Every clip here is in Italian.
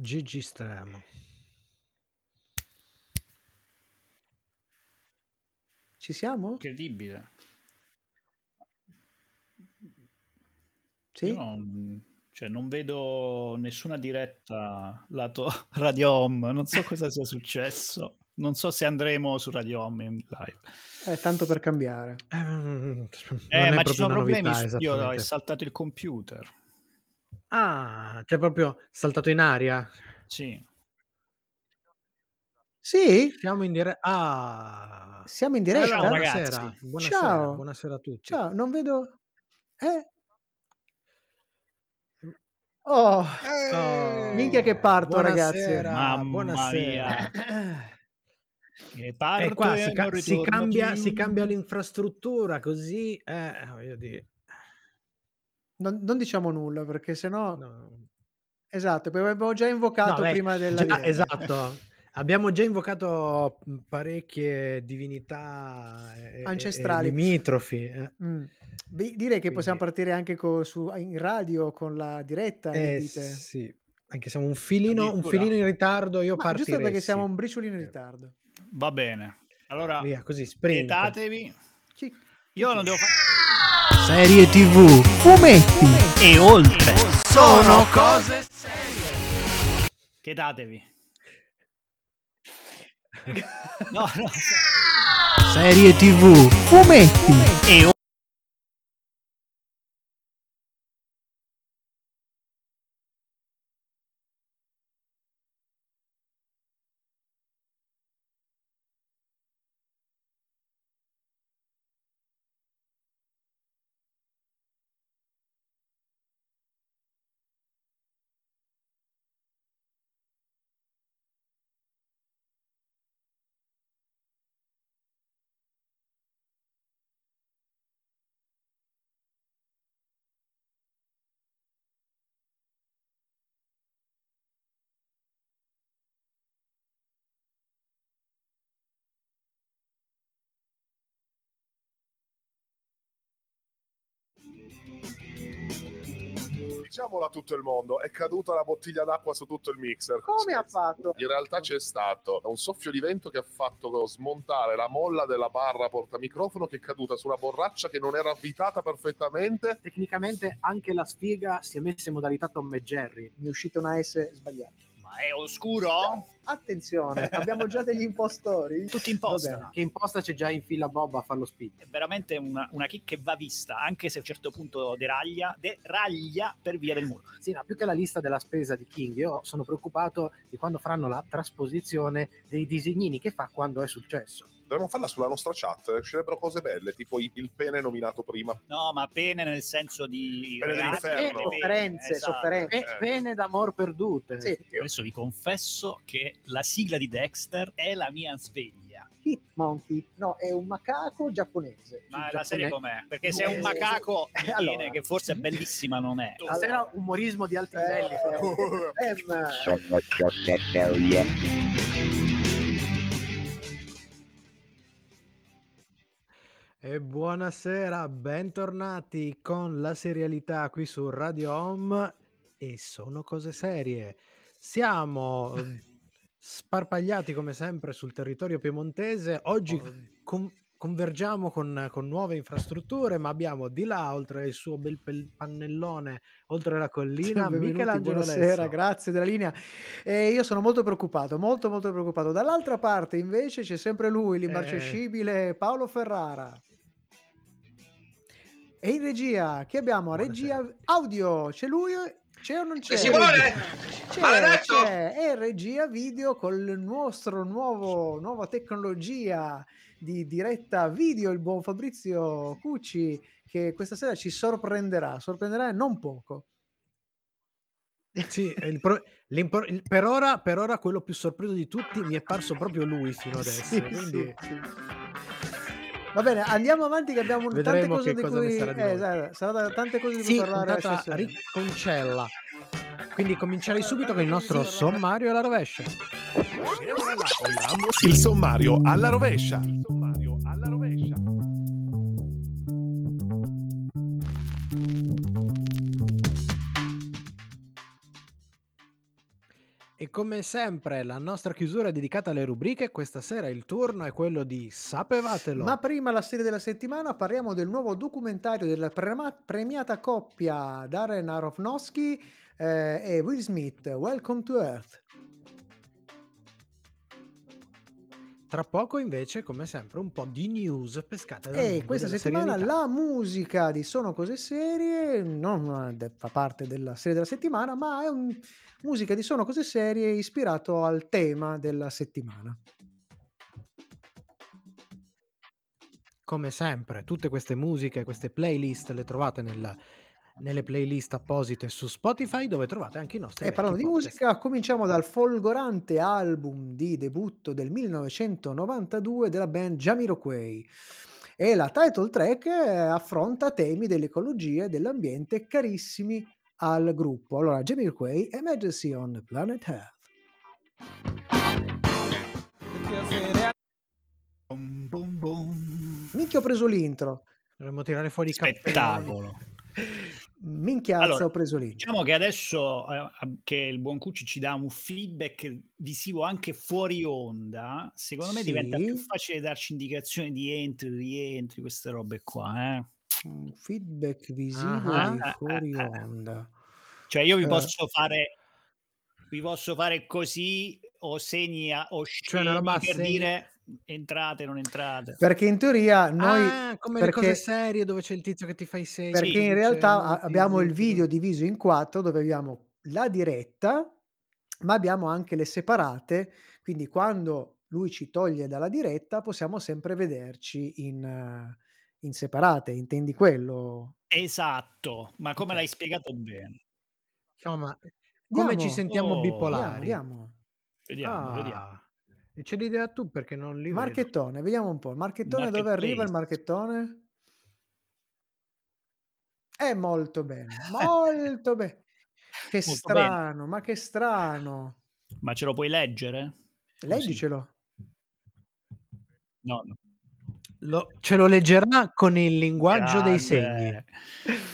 Gigi Stremo. Ci siamo? Incredibile. Sì? Non, cioè, non vedo nessuna diretta lato Radio Home, non so cosa sia successo. Non so se andremo su Radio Home in live. È tanto per cambiare. Eh, Eh, ma ci sono una problemi. novità, Io è esattamente. saltato il computer. Ah, c'è proprio saltato in aria. Sì. Sì? Siamo in diretta. Ah, Siamo in diretta? Ciao, buonasera. ragazzi. Buonasera, Ciao. buonasera a tutti. Ciao, non vedo... Eh? Oh, Oh, minchia che parto, ragazzi. buonasera, Mamma buonasera. E parto qua e si, ca- si ritorno cambia, più. si cambia l'infrastruttura così, eh, voglio dire, non, non diciamo nulla perché sennò... no. Esatto, perché abbiamo già invocato No, beh, prima della già- esatto. Abbiamo già invocato parecchie divinità e- Ancestrali. e limitrofi. eh. Mm. Beh, direi che possiamo Quindi- partire anche co- su- in radio con la diretta, Eh, dite? sì, anche siamo un filino, un filino in ritardo, io partirei. giusto perché siamo un briciolino in ritardo. Va bene. Allora, Via, così, sprint. Io non devo fare... Serie TV, fumetti E oltre. sono cose Chiedatevi. No, no. Serie TV, fumetti E Diciamolo a tutto il mondo, è caduta la bottiglia d'acqua su tutto il mixer. Come ha fatto? In realtà c'è stato un soffio di vento che ha fatto smontare la molla della barra portamicrofono che è caduta su una borraccia che non era avvitata perfettamente. Tecnicamente anche la sfiga si è messa in modalità Tom e Jerry. Mi è uscita una S sbagliata. Ma è oscuro? Attenzione, abbiamo già degli impostori. Tutti in posta. Vabbè. Che in posta c'è già in fila Bob a farlo speed. È veramente una, una kick che va vista, anche se a un certo punto deraglia, deraglia per via del muro. Sì, no, più che la lista della spesa di King, io sono preoccupato di quando faranno la trasposizione dei disegnini che fa quando è successo. Dovremmo farla sulla nostra chat, uscirebbero cose belle, tipo il pene nominato prima. No, ma pene nel senso di... Pene dell'inferno. Sofferenze, esatto. sofferenze. E pene d'amor perdute. Sì. Adesso vi confesso che la sigla di Dexter è la mia sveglia. Hit Monkey. No, è un macaco giapponese. Ma la serie giapponese. com'è? Perché se è un Eh, macaco eh, viene, allora. che forse è bellissima, non è. Stasera umorismo di alti livelli. Eh, eh, E buonasera, bentornati con la serialità qui su Radio Home e sono cose serie. Siamo eh, sparpagliati come sempre sul territorio piemontese. Oggi con- convergiamo con, con nuove infrastrutture, ma abbiamo di là, oltre il suo bel pannellone, oltre la collina, Benvenuti, Michelangelo buonasera, Lesso. grazie della linea. E io sono molto preoccupato, molto molto preoccupato. Dall'altra parte invece c'è sempre lui, l'immarcescibile Paolo Ferrara. E in regia, che abbiamo? Regia audio, c'è lui? C'è o non c'è? Simone, C'è, maledetto! c'è. E regia video con il nostro nuovo, nuova tecnologia di diretta video, il buon Fabrizio Cucci, che questa sera ci sorprenderà, sorprenderà non poco. Sì, il pro- il- per, ora, per ora quello più sorpreso di tutti mi è parso proprio lui fino adesso. Sì, quindi... sì, sì. Va bene, andiamo avanti che abbiamo tante cose che di cosa ne cui sarà di eh, esatto, sarà tante cose di cui Sì, parlare stasera. ricconcella. Quindi comincerei subito con il nostro sommario alla rovescia. Il sommario alla rovescia. Il sommario alla rovescia. E come sempre la nostra chiusura è dedicata alle rubriche, questa sera il turno è quello di Sapevatelo. Ma prima la serie della settimana parliamo del nuovo documentario della prema- premiata coppia Darren Aronofsky eh, e Will Smith, Welcome to Earth. Tra poco invece, come sempre, un po' di news pescate dal E questa settimana la musica di Sono Cose Serie non fa parte della serie della settimana, ma è un, musica di Sono Cose Serie ispirato al tema della settimana. Come sempre, tutte queste musiche, queste playlist le trovate nel- nelle playlist apposite su Spotify dove trovate anche i nostri E parlando di podcast. musica, cominciamo dal folgorante album di debutto del 1992 della band Jamiroquai. E la title track eh, affronta temi dell'ecologia e dell'ambiente carissimi al gruppo. Allora, Jamiroquai, Emergency on Planet Earth. Bum, bum, bum. Minchia ho preso l'intro. Dovremmo tirare fuori i cappelloni. Spettacolo. Minchiazza Allora, ho preso l'intro. Diciamo che adesso eh, che il buon Cucci ci dà un feedback visivo anche fuori onda, secondo me diventa più Sì. facile darci indicazioni di entri, rientri, queste robe qua. Eh. Un feedback visivo Ah, fuori eh. onda. Cioè io vi Eh. posso fare vi posso fare così o segni a- o Cioè roba a per segni. dire entrate, non entrate. Perché in teoria noi... ah, come le cose perché- serie dove c'è il tizio che ti fa i segni. Perché dice, in realtà "No, a- ti abbiamo il zitti". video diviso in quattro dove abbiamo la diretta, ma abbiamo anche le separate, quindi quando lui ci toglie dalla diretta possiamo sempre vederci in, in separate, intendi quello? Esatto, ma come l'hai spiegato bene. Insomma, come ci Andiamo. sentiamo Oh, Andiamo, bipolari? andiamo. Vediamo, Ah, vediamo. E c'è l'idea tu perché non li vedo. Marchettone, vediamo un po'. Marchettone dove arriva il marchettone? È molto bene, molto bene. Che Molto strano, ma che strano. Ma ce lo puoi leggere? Leggicelo. No, no. Lo- ce lo leggerà con il linguaggio dei segni. Grande.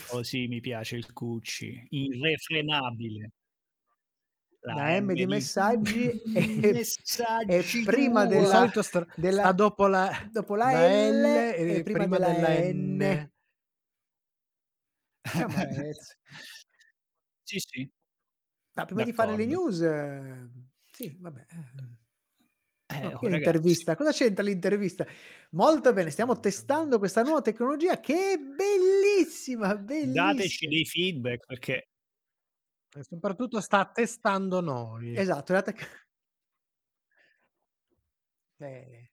Così mi piace il Cucci, irrefrenabile. La M di messaggi e, messaggi e prima della- solito sta, della- sta dopo la, dopo la, la L, L e prima, prima della, della N. N. Sì, sì. Ma prima di fare le D'accordo. news, eh, sì, vabbè. Eh, oh, l'intervista. Cosa c'entra l'intervista? Molto bene, stiamo testando questa nuova tecnologia che è bellissima, bellissima. Dateci dei feedback perché E soprattutto sta testando noi. Esatto, la tec- Eh.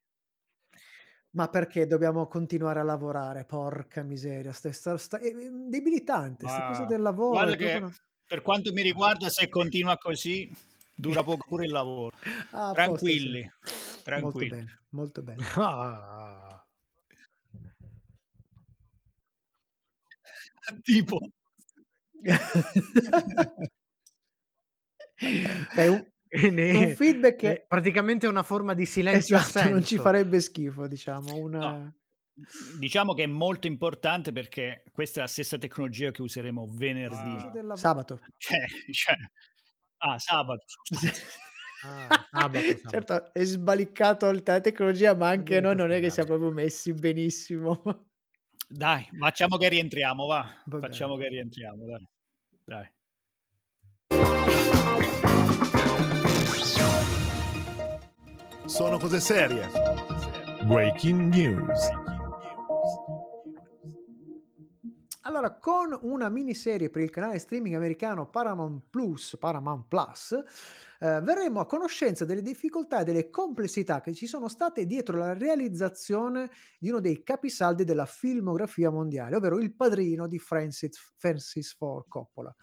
Ma perché dobbiamo continuare a lavorare? Porca miseria, sta, sta- sta- è debilitante, sta cosa del lavoro. guarda che una- per quanto mi riguarda, se continua così, dura poco pure il lavoro. Ah, a posto, Tranquilli, sì. Molto tranquilli. bene, molto bene. Ah. tipo, È un, Quindi, un feedback che è praticamente una forma di silenzio esatto, non ci farebbe schifo, diciamo. Una... No. diciamo che è molto importante perché questa è la stessa tecnologia che useremo venerdì. lavoro. Sabato. Cioè, cioè- ah, sabato. Ah, sabato, sabato. Certo, è sbaliccato la tecnologia, ma anche noi non è che siamo proprio messi benissimo. Dai, facciamo che rientriamo, va. Va facciamo che rientriamo, dai. Dai. Sono cose serie. Breaking news. Allora, con una miniserie per il canale streaming americano Paramount Plus, Paramount Plus, eh, verremo a conoscenza delle difficoltà e delle complessità che ci sono state dietro la realizzazione di uno dei capisaldi della filmografia mondiale, ovvero Il padrino di Francis, Francis Ford Coppola.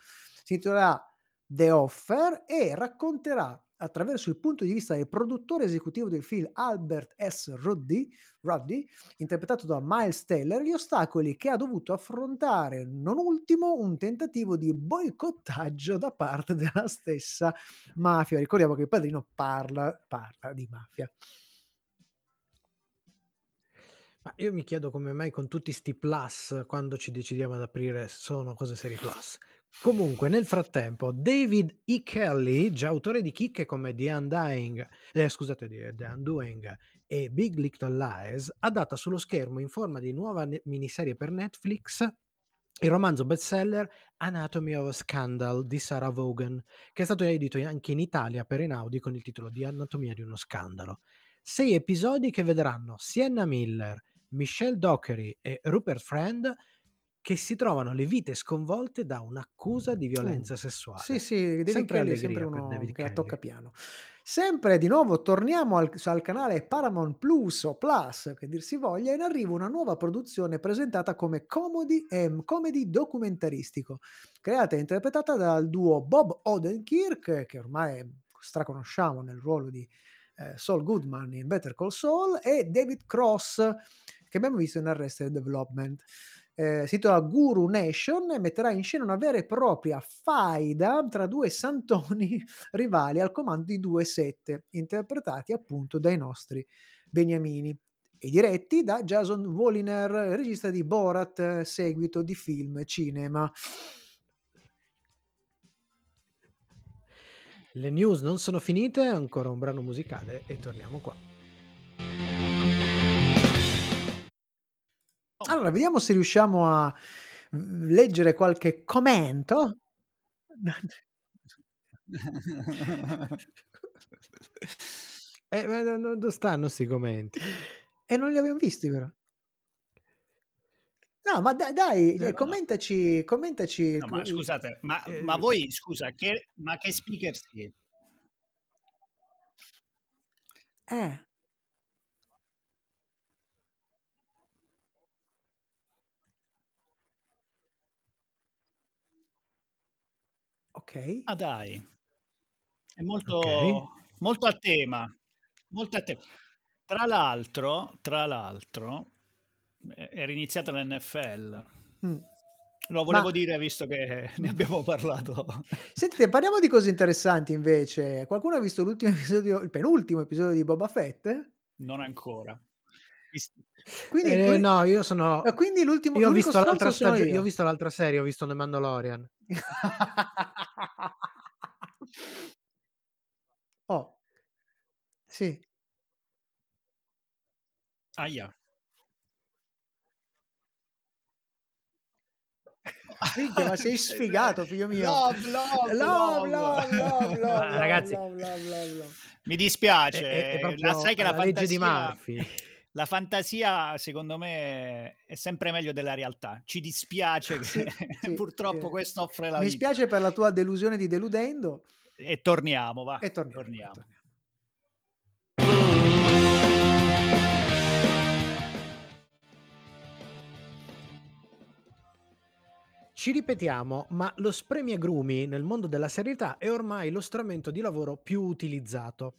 Si intitolerà The Offer e racconterà attraverso il punto di vista del produttore esecutivo del film Albert S. Ruddy, Ruddy interpretato da Miles Teller, gli ostacoli che ha dovuto affrontare, non ultimo un tentativo di boicottaggio da parte della stessa mafia. Ricordiamo che il padrino parla, parla di mafia. Ma io mi chiedo come mai con tutti sti plus, quando ci decidiamo ad aprire sono cose serie plus, Comunque, nel frattempo, David E. Kelly, già autore di chicche come The Undying, eh, scusate, The Undoing e Big Little Lies, adatta sullo schermo in forma di nuova ne- miniserie per Netflix il romanzo bestseller Anatomy of a Scandal di Sarah Vaughan, che è stato edito anche in Italia per Einaudi con il titolo di Anatomia di uno scandalo. Sei episodi che vedranno Sienna Miller, Michelle Dockery e Rupert Friend che si trovano le vite sconvolte da un'accusa di violenza sessuale. Sì, sì, David Sempre Kelly è sempre uno che la tocca piano. Sempre di nuovo torniamo al, al canale Paramount Plus o Plus, che dir si voglia, in arrivo una nuova produzione presentata come comedy, ehm, comedy documentaristico, creata e interpretata dal duo Bob Odenkirk, che ormai straconosciamo nel ruolo di eh, Saul Goodman in Better Call Saul, e David Cross, che abbiamo visto in Arrested Development eh, si intitola Guru Nation metterà in scena una vera e propria faida tra due santoni rivali al comando di due sette, interpretati appunto dai nostri beniamini e diretti da Jason Woliner, regista di Borat, seguito di film cinema. Le news non sono finite, ancora un brano musicale e torniamo qua. Allora, vediamo se riusciamo a mm, leggere qualche commento. Eh, ma no- no- dove stanno questi commenti? E non li abbiamo visti, però. No, ma da- dai, No, eh, no. commentaci, commentaci. No, ma scusate, ma, Eh, ma voi, scusa, che, ma che speaker siete? Eh, ok. Ah dai, è molto, Ok. molto a tema, molto a tema. Tra l'altro, tra l'altro, eh, era iniziata l'NFL. Mm. Lo volevo Ma- dire visto che ne abbiamo parlato. Sentite, parliamo di cose interessanti invece. Qualcuno ha visto l'ultimo episodio, il penultimo episodio di Boba Fett? Non ancora. Quindi, Eh, que- no, io sono... quindi l'ultimo Io ho visto l'altra stagione, io io. ho visto l'altra serie, ho visto The Mandalorian. oh, sì. Aia. Minchia, ma sei sfigato, figlio mio. Love, love, Love, love. love, love, love, ragazzi. love, love. Mi dispiace, È, è- la, sai che la la legge di fantasia, Murphy. La fantasia secondo me è sempre meglio della realtà. Ci dispiace che Sì, purtroppo sì. questo offre la Mi vita. spiace per la tua delusione di deludendo. E torniamo, va. E torniamo. torniamo. torniamo. Ci ripetiamo, ma lo spremiagrumi nel mondo della serietà è ormai lo strumento di lavoro più utilizzato.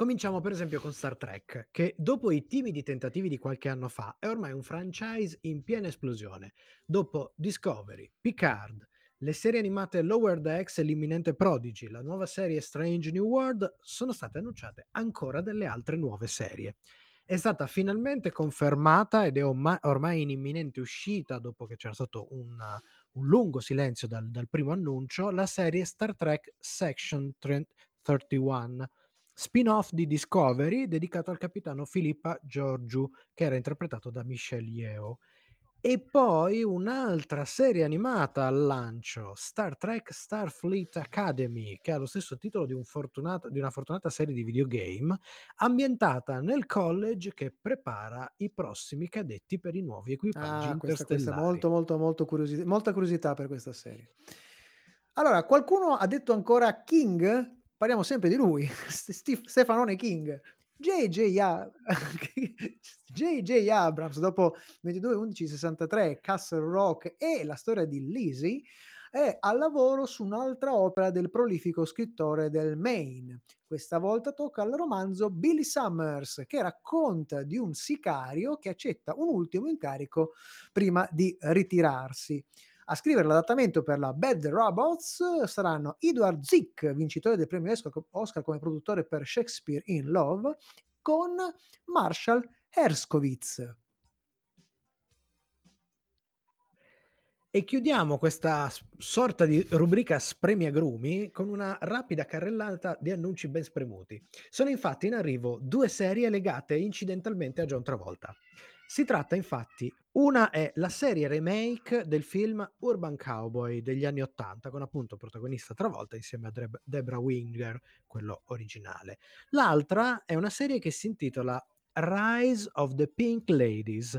Cominciamo per esempio con Star Trek, che dopo i timidi tentativi di qualche anno fa è ormai un franchise in piena esplosione. Dopo Discovery, Picard, le serie animate Lower Decks e l'imminente Prodigy, la nuova serie Strange New World, sono state annunciate ancora delle altre nuove serie. È stata finalmente confermata ed è orma- ormai in imminente uscita dopo che c'era stato un, un lungo silenzio dal, dal primo annuncio, la serie Star Trek Section 31, spin-off di Discovery dedicato al capitano Filippa Giorgiu, che era interpretato da Michelle Yeoh. E poi un'altra serie animata al lancio, Star Trek Starfleet Academy, che ha lo stesso titolo di, un di una fortunata serie di videogame, ambientata nel college che prepara i prossimi cadetti per i nuovi equipaggi Ah, questa, questa interstellari. molto, molto, molto curiosità, molta curiosità per questa serie. Allora, qualcuno ha detto ancora King? Parliamo sempre di lui, Steve- Stefanone King. JJ JJ Abrams, dopo 22-11-63, Castle Rock e la storia di Lizzie, è al lavoro su un'altra opera del prolifico scrittore del Maine. Questa volta tocca al romanzo Billy Summers, che racconta di un sicario che accetta un ultimo incarico prima di ritirarsi. A scrivere l'adattamento per la Bad Robots saranno Edward Zick, vincitore del premio Oscar come produttore per Shakespeare in Love, con Marshall Herskovitz. E chiudiamo questa sorta di rubrica spremiagrumi con una rapida carrellata di annunci ben spremuti. Sono infatti in arrivo due serie legate incidentalmente a John Travolta. Si tratta infatti, una è la serie remake del film Urban Cowboy degli anni Ottanta, con appunto protagonista Travolta insieme a Deb- Debra Winger, quello originale. L'altra è una serie che si intitola Rise of the Pink Ladies,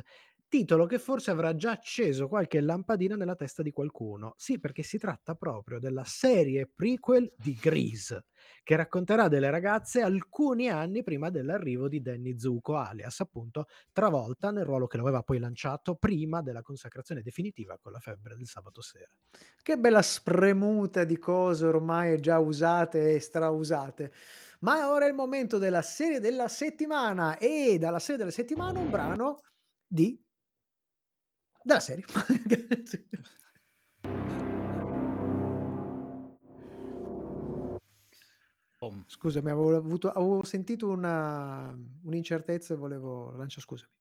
titolo che forse avrà già acceso qualche lampadina nella testa di qualcuno. Sì, perché si tratta proprio della serie prequel di Grease, che racconterà delle ragazze alcuni anni prima dell'arrivo di Danny Zuko, alias appunto Travolta, nel ruolo che lo aveva poi lanciato prima della consacrazione definitiva con la febbre del sabato sera. Che bella spremuta di cose ormai già usate e strausate. Ma ora è il momento della serie della settimana e dalla serie della settimana un brano di della serie. Scusami, avevo, avuto, avevo sentito una, un'incertezza e volevo lanciare scusami.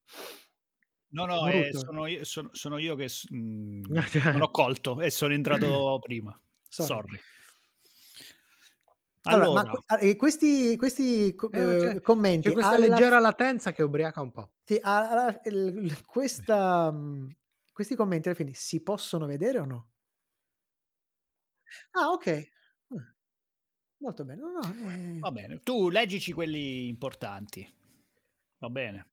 No, no, eh, sono, io, sono, sono io che mm, Cioè, non ho colto e sono entrato prima. Sorry. Sorry. Allora, Allora, ma que- ah, e questi, questi Eh, eh, c'è- commenti c'è questa alla- leggera latenza che ubriaca un po'. sì, alla- il- questa, mh, questi commenti alla fine si possono vedere o no? Ah, ok. Ah, Molto bene. No, no, eh, va bene, tu leggici quelli importanti. Va bene.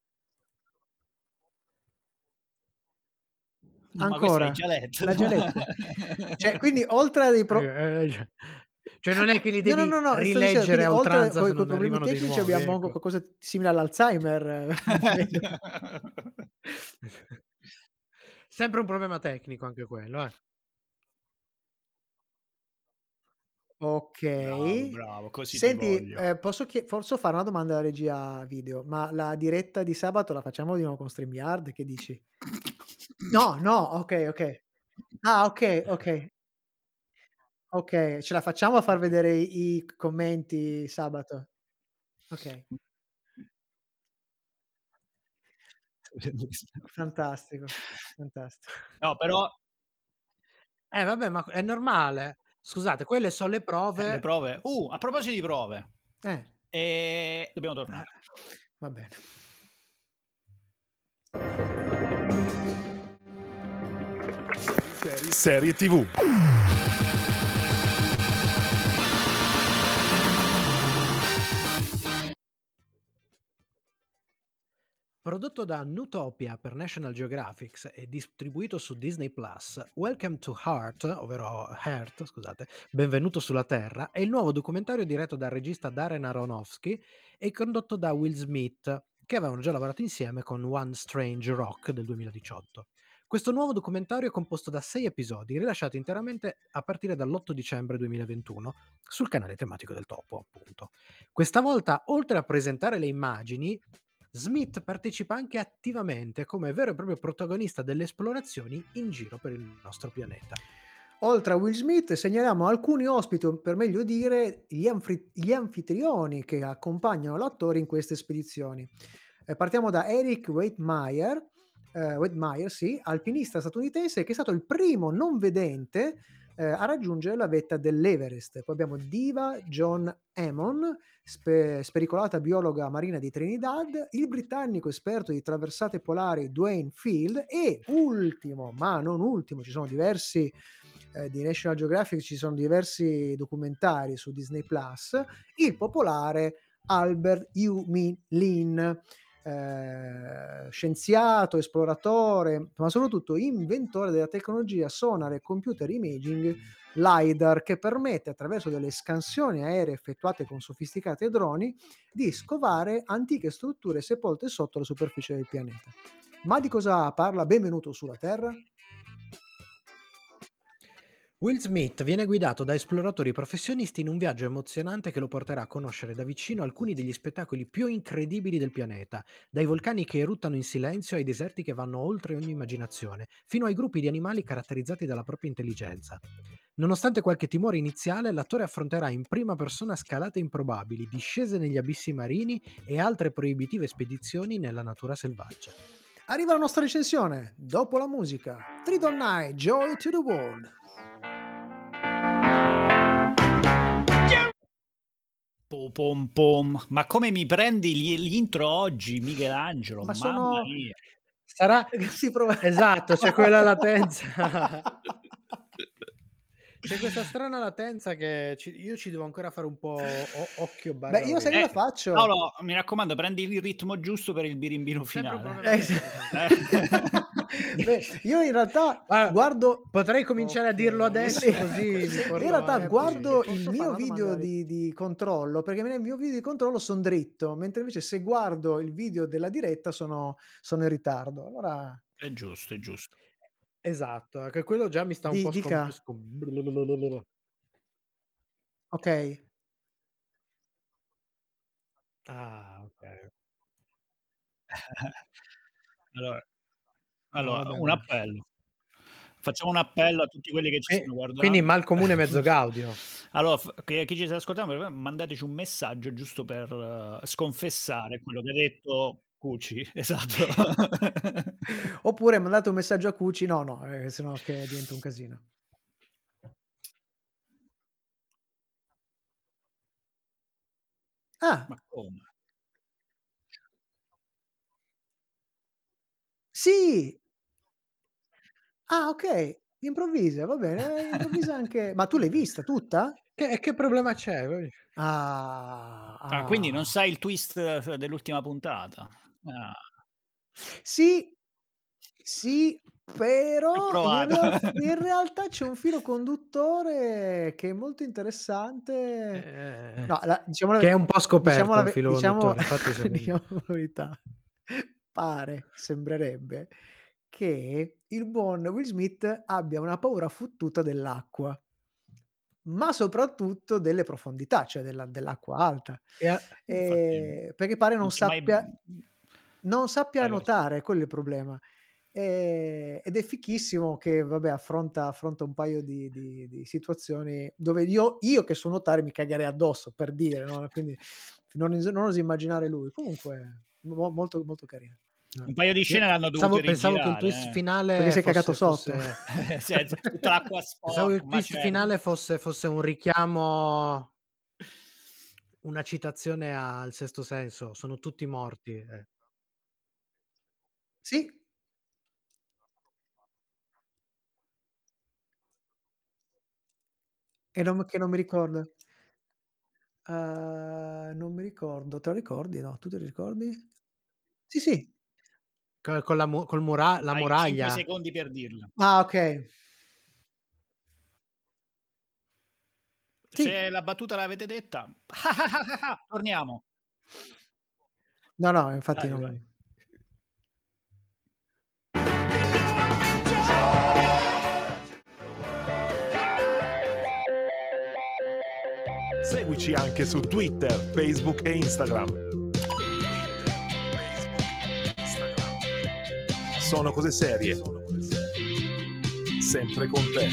Ma questo Ancora? l'hai già letto. L'ha già letto. Cioè, quindi oltre a dei pro- Eh, eh, cioè- Cioè non è che li No, devi no, no, no, sto dicendo, rileggere quindi a oltre oltranza coi, se coi non problemi arrivano dei tecnici nuovi, abbiamo ecco. qualcosa di simile all'Alzheimer. Sempre un problema tecnico anche quello, eh. ok. Bravo, bravo, così ti Senti, eh, posso, chie- posso fare una domanda alla regia video, ma la diretta di sabato la facciamo di nuovo con StreamYard? Che dici? No, no, ok, ok. Ah, ok, ok. Ok, ce la facciamo a far vedere i, i commenti sabato? Ok, fantastico, fantastico. No, però Eh vabbè, ma è normale. Scusate, quelle sono le eh, prove. le prove. Uh, a proposito di prove, Eh, eh, dobbiamo tornare. va bene. Serie TV. Prodotto da Nutopia per National Geographic e distribuito su Disney Plus, Welcome to Heart, ovvero Heart, scusate, Benvenuto sulla Terra, è il nuovo documentario diretto dal regista Darren Aronofsky e condotto da Will Smith, che avevano già lavorato insieme con One Strange Rock del 2018. Questo nuovo documentario è composto da sei episodi, rilasciati interamente a partire dall'8 dicembre 2021 sul canale tematico del Topo, appunto. Questa volta, oltre a presentare le immagini, Smith partecipa anche attivamente come vero e proprio protagonista delle esplorazioni in giro per il nostro pianeta. Oltre a Will Smith, segnaliamo alcuni ospiti, o per meglio dire gli, anfri- gli anfitrioni che accompagnano l'attore in queste spedizioni. Eh, partiamo da Eric Waitmeyer, eh, Waitmeyer, sì, alpinista statunitense che è stato il primo non vedente eh, a raggiungere la vetta dell'Everest. Poi abbiamo Diva John Hammond, spe- spericolata biologa marina di Trinidad, il britannico esperto di traversate polari Dwayne Field e ultimo, ma non ultimo, ci sono diversi eh, di National Geographic, ci sono diversi documentari su Disney Plus, il popolare Albert Yu Lin, eh, scienziato, esploratore, ma soprattutto inventore della tecnologia sonar e computer imaging LiDAR che permette attraverso delle scansioni aeree effettuate con sofisticati droni di scovare antiche strutture sepolte sotto la superficie del pianeta. Ma di cosa parla Benvenuto sulla Terra? Will Smith viene guidato da esploratori professionisti in un viaggio emozionante che lo porterà a conoscere da vicino alcuni degli spettacoli più incredibili del pianeta, dai vulcani che eruttano in silenzio ai deserti che vanno oltre ogni immaginazione, fino ai gruppi di animali caratterizzati dalla propria intelligenza. Nonostante qualche timore iniziale, l'attore affronterà in prima persona scalate improbabili, discese negli abissi marini e altre proibitive spedizioni nella natura selvaggia. Arriva la nostra recensione. Dopo la musica. Freedom Night, Joy to the World. Po- pom pom. Ma come mi prendi gli, gli intro oggi, Michelangelo? Ma Mamma sono- mia. Sarà Si prova... esatto, c'è quella latenza. C'è questa strana latenza che ci- io ci devo ancora fare un po' o- occhio barra Beh, io sai Eh, cosa faccio? Paolo, mi raccomando, prendi il ritmo giusto per il birimbino finale. Eh, sì. Eh. Beh, io in realtà Guarda, guardo Potrei cominciare a dirlo adesso Sì. così in realtà guardo il mio video di, di controllo perché nel mio video di controllo sono dritto mentre invece se guardo il video della diretta sono, sono in ritardo allora È giusto, è giusto. Esatto, che quello già mi sta un Di- po' dica. scom- ok Ah, ok. Allora, allora, vabbè, un appello. Facciamo un appello a tutti quelli che ci Eh, stanno guardando. quindi mal comune mezzo gaudio. Allora, che- chi ci sta ascoltando, mandateci un messaggio giusto per eh, sconfessare quello che ha detto Cuci. Esatto. oppure mandate un messaggio a Cuci no no eh, sennò che diventa un casino ah Ma come? Sì ah ok improvvisa va bene eh, improvvisa anche ma tu l'hai vista tutta? Che, che problema c'è? ah, Ah, quindi non ah. sai il twist eh, dell'ultima puntata. Ah, Sì, sì, però in, provato. real- in realtà c'è un filo conduttore che è molto interessante. Eh, No, la- diciamo la, che è un po' scoperto diciamo la il ve- filo diciamo- conduttore, infatti diciamo la verità. Pare, sembrerebbe, che il buon Will Smith abbia una paura fottuta dell'acqua, ma soprattutto delle profondità, cioè della- dell'acqua alta. e a- Eh, perché pare non si è mai- sappia, non sappia vai. nuotare, quello è il problema. Eh, ed è fichissimo che vabbè, affronta, affronta un paio di, di- di situazioni dove io, io che so nuotare mi cagherei addosso per dire, no? quindi non, non oso immaginare lui. Comunque, mo- molto, molto carino. Un paio di scene l'hanno dovute Stavo, pensavo che il twist eh. finale Perché si è cagato sotto. fosse- Sì, tutta l'acqua sporca, pensavo che il twist certo. finale fosse, fosse un richiamo una citazione al sesto senso sono tutti morti eh. Sì, e non, che non mi ricordo. Eh, non mi ricordo, te lo ricordi? No, tu te lo ricordi? Sì, sì. Co- con la, col mura- la Hai muraglia 5 secondi per dirla. Ah, ok. Sì. Se la battuta l'avete detta, torniamo. No, no, infatti Vai, non... vai. Seguici anche su Twitter, Facebook e Instagram. Sono cose serie. Sempre con te.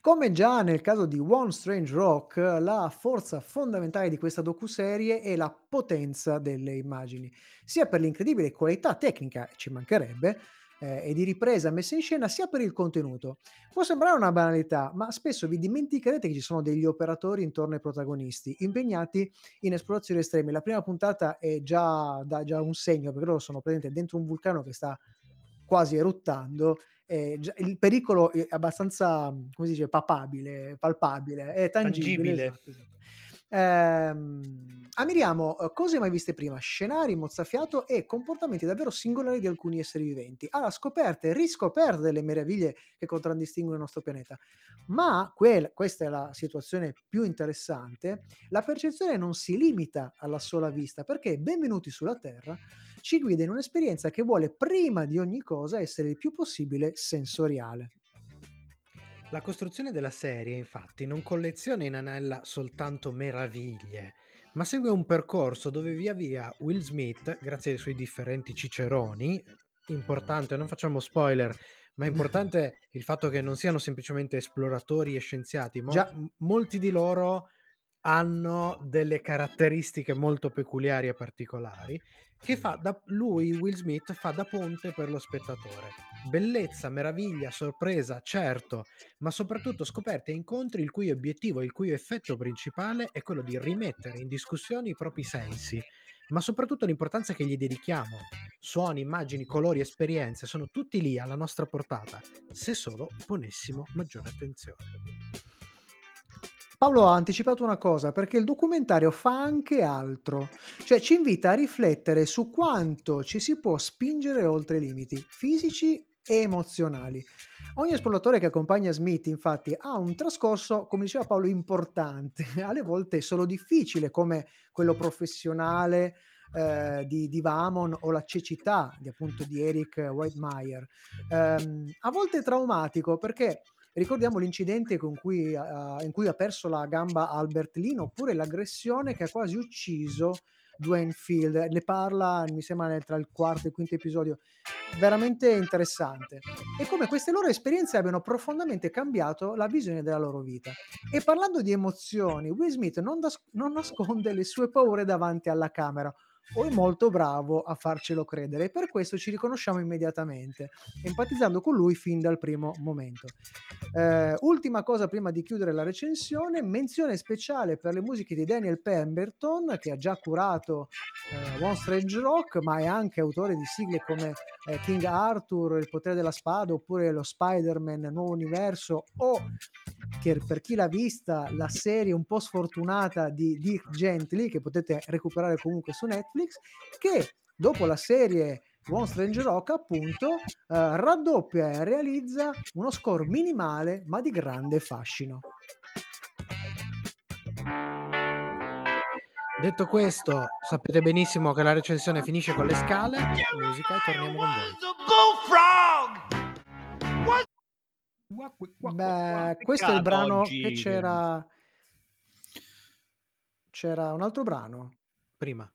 Come già nel caso di One Strange Rock, la forza fondamentale di questa docuserie è la potenza delle immagini, sia per l'incredibile qualità tecnica, ci mancherebbe, eh, e di ripresa messa in scena, sia per il contenuto. Può sembrare una banalità, ma spesso vi dimenticherete che ci sono degli operatori intorno ai protagonisti, impegnati in esplorazioni estreme. La prima puntata è già, dà già un segno, perché loro sono presenti dentro un vulcano che sta quasi eruttando eh, il pericolo è abbastanza, come si dice, papabile, palpabile, è tangibile. Tangibile. esatto, esatto. Ehm, ammiriamo eh, cose mai viste prima, scenari, mozzafiato e comportamenti davvero singolari di alcuni esseri viventi, alla scoperta e riscoperta delle meraviglie che contraddistinguono il nostro pianeta. Ma quel- questa è la situazione più interessante, la percezione non si limita alla sola vista, perché benvenuti sulla Terra ci guida in un'esperienza che vuole prima di ogni cosa essere il più possibile sensoriale. La costruzione della serie, infatti, non colleziona in anella soltanto meraviglie, ma segue un percorso dove via via Will Smith, grazie ai suoi differenti ciceroni, importante, non facciamo spoiler, ma è importante il fatto che non siano semplicemente esploratori e scienziati, ma Già. molti di loro hanno delle caratteristiche molto peculiari e particolari che fa da lui Will Smith fa da ponte per lo spettatore. Bellezza, meraviglia, sorpresa, certo, ma soprattutto scoperte e incontri il cui obiettivo, il cui effetto principale è quello di rimettere in discussione i propri sensi, ma soprattutto l'importanza che gli dedichiamo. Suoni, immagini, colori, esperienze sono tutti lì alla nostra portata, se solo ponessimo maggiore attenzione. Paolo ha anticipato una cosa, perché il documentario fa anche altro, cioè ci invita a riflettere su quanto ci si può spingere oltre i limiti fisici e emozionali. Ogni esploratore che accompagna Smith, infatti, ha un trascorso, come diceva Paolo, importante, alle volte solo difficile, come quello professionale eh, di, di Vamon o la cecità di, appunto, di Eric Whitemeyer. Ehm, a volte traumatico perché Ricordiamo l'incidente cui, uh, in cui ha perso la gamba Albert Lin, oppure l'aggressione che ha quasi ucciso Dwayne Field. Ne parla, mi sembra, nel, tra il quarto e il quinto episodio. Veramente interessante. E come queste loro esperienze abbiano profondamente cambiato la visione della loro vita. E parlando di emozioni, Will Smith non, das- non nasconde le sue paure davanti alla camera o è molto bravo a farcelo credere e per questo ci riconosciamo immediatamente, empatizzando con lui fin dal primo momento. Eh, ultima cosa prima di chiudere la recensione, menzione speciale per le musiche di Daniel Pemberton che ha già curato eh, One Strange Rock ma è anche autore di sigle come eh, King Arthur, Il potere della spada oppure lo Spider-Man Nuovo Universo o che per chi l'ha vista la serie un po' sfortunata di Dick Gently che potete recuperare comunque su Netflix che dopo la serie One Strange Rock appunto eh, raddoppia e realizza uno score minimale ma di grande fascino Detto questo, sapete benissimo che la recensione finisce con le scale, musica e torniamo con voi. Beh, questo è il brano che c'era c'era un altro brano Prima.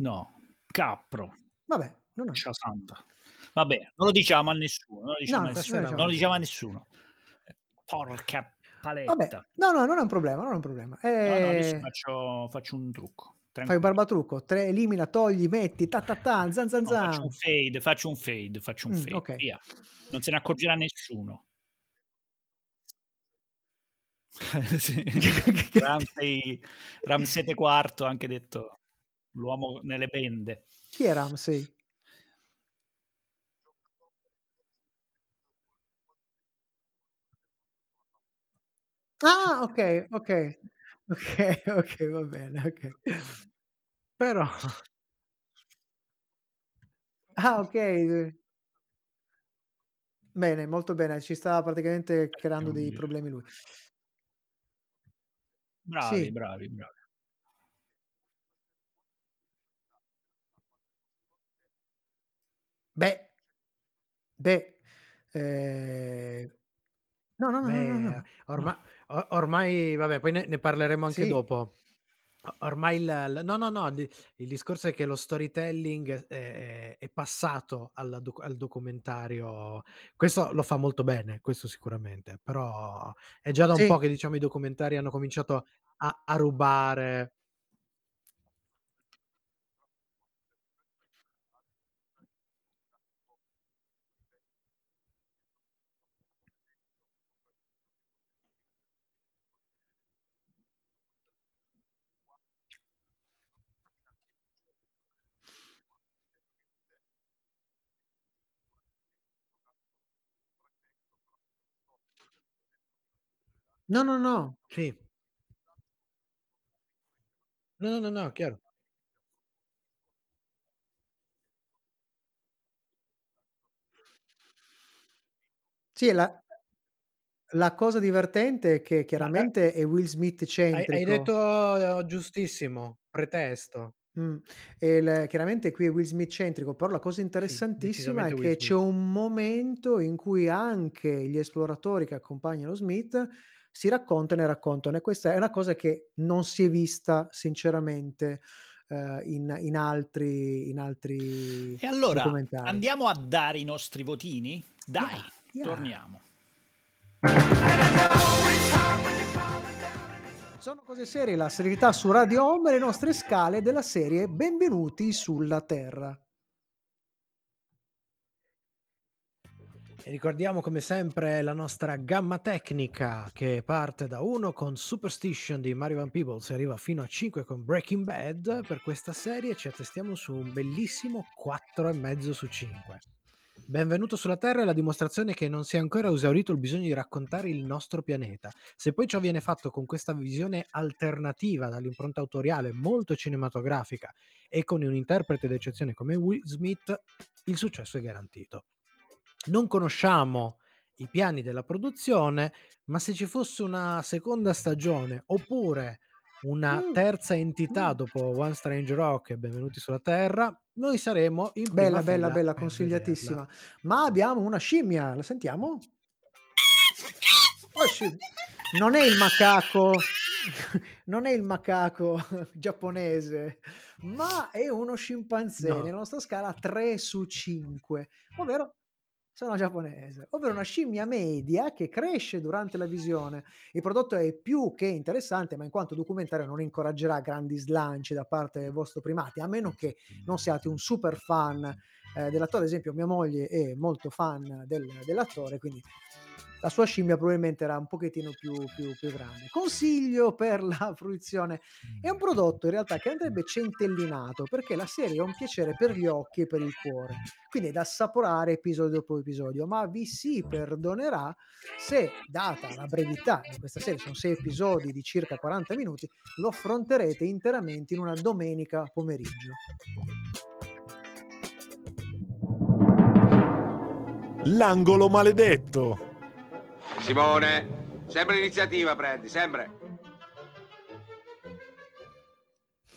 No, Capro. vabbè non è santa. Vabbè, non lo diciamo a nessuno. Non lo diciamo, No, a, nessuno, diciamo. non lo diciamo a nessuno. Porca paletta. Vabbè, no, no, non è un problema, non è un problema. No, no, adesso Eh, faccio, faccio un trucco. fai un barbatrucco, tre, elimina, togli, metti, ta ta ta, zan zan No, faccio zan. un fade, faccio un fade, faccio un Mm, fade. ok. Via. Non se ne accorgerà nessuno. Ramsey, Ramsete IV, anche detto l'uomo nelle bende. Chi è Ramsey? Ah, ok, ok. Ok, ok, va bene, ok. Però Ah, ok. Bene, molto bene, ci sta praticamente creando dei problemi lui. Bravi, Sì. bravi, bravi. Beh, beh, ehm, no, no, no, no, no, beh, no. orma- o- ormai, vabbè, poi ne, ne parleremo anche Sì. dopo. O- Ormai il, il- no, no, no, il discorso è che lo storytelling è, è passato alla doc- al documentario. Questo lo fa molto bene, questo sicuramente, però è già da un Sì. po' che diciamo i documentari hanno cominciato a, a rubare. No, no, no. Sì. No, no, no, no, chiaro. Sì, e la la cosa divertente è che Ma, chiaramente è Will Smith hai, centrico. hai detto eh, giustissimo, pretesto. Mh, e il chiaramente qui è Will Smith centrico, però la cosa Sì, interessantissima è decisamente Will che c'è Smith. un momento in cui anche gli esploratori che accompagnano Smith si raccontano e raccontano e questa è una cosa che non si è vista sinceramente, ehm, in in altri in altri E allora andiamo a dare i nostri votini? Dai, Yeah, yeah. torniamo. Sono cose serie, la serietà su Radio Home e le nostre scale della serie Benvenuti sulla Terra. E ricordiamo come sempre la nostra gamma tecnica che parte da 1 con Superstition di Mario Van Peebles e arriva fino a 5 con Breaking Bad. Per questa serie ci attestiamo su un bellissimo 4,5 su 5. Benvenuto sulla Terra è la dimostrazione che non si è ancora esaurito il bisogno di raccontare il nostro pianeta. Se poi ciò viene fatto con questa visione alternativa dall'impronta autoriale molto cinematografica e con un interprete d'eccezione come Will Smith, il successo è garantito. Non conosciamo i piani della produzione, ma se ci fosse una seconda stagione oppure una terza entità dopo One Strange Rock e Benvenuti sulla Terra, noi saremo in Bella, bella, bella, consigliatissima. Ma abbiamo una scimmia, la sentiamo? Oh, scimmia. Non è il macaco, non è il macaco giapponese, ma è uno scimpanzé No. nella nostra scala 3 su 5, ovvero sono giapponese, ovvero una scimmia media che cresce durante la visione. Il prodotto è più che interessante, ma in quanto documentario non incoraggerà grandi slanci da parte del vostro primati, a meno che non siate un super fan eh, dell'attore. Ad esempio, mia moglie è molto fan del- dell'attore, quindi la sua scimmia probabilmente era un pochettino più, più- più grande. Consiglio per la fruizione: è un prodotto in realtà che andrebbe centellinato perché la serie è un piacere per gli occhi e per il cuore, quindi è da assaporare episodio dopo episodio, ma vi si perdonerà se, data la brevità di questa serie, sono sei episodi di circa 40 minuti, lo affronterete interamente in una domenica pomeriggio. L'angolo maledetto. Simone, sempre l'iniziativa prendi, sempre.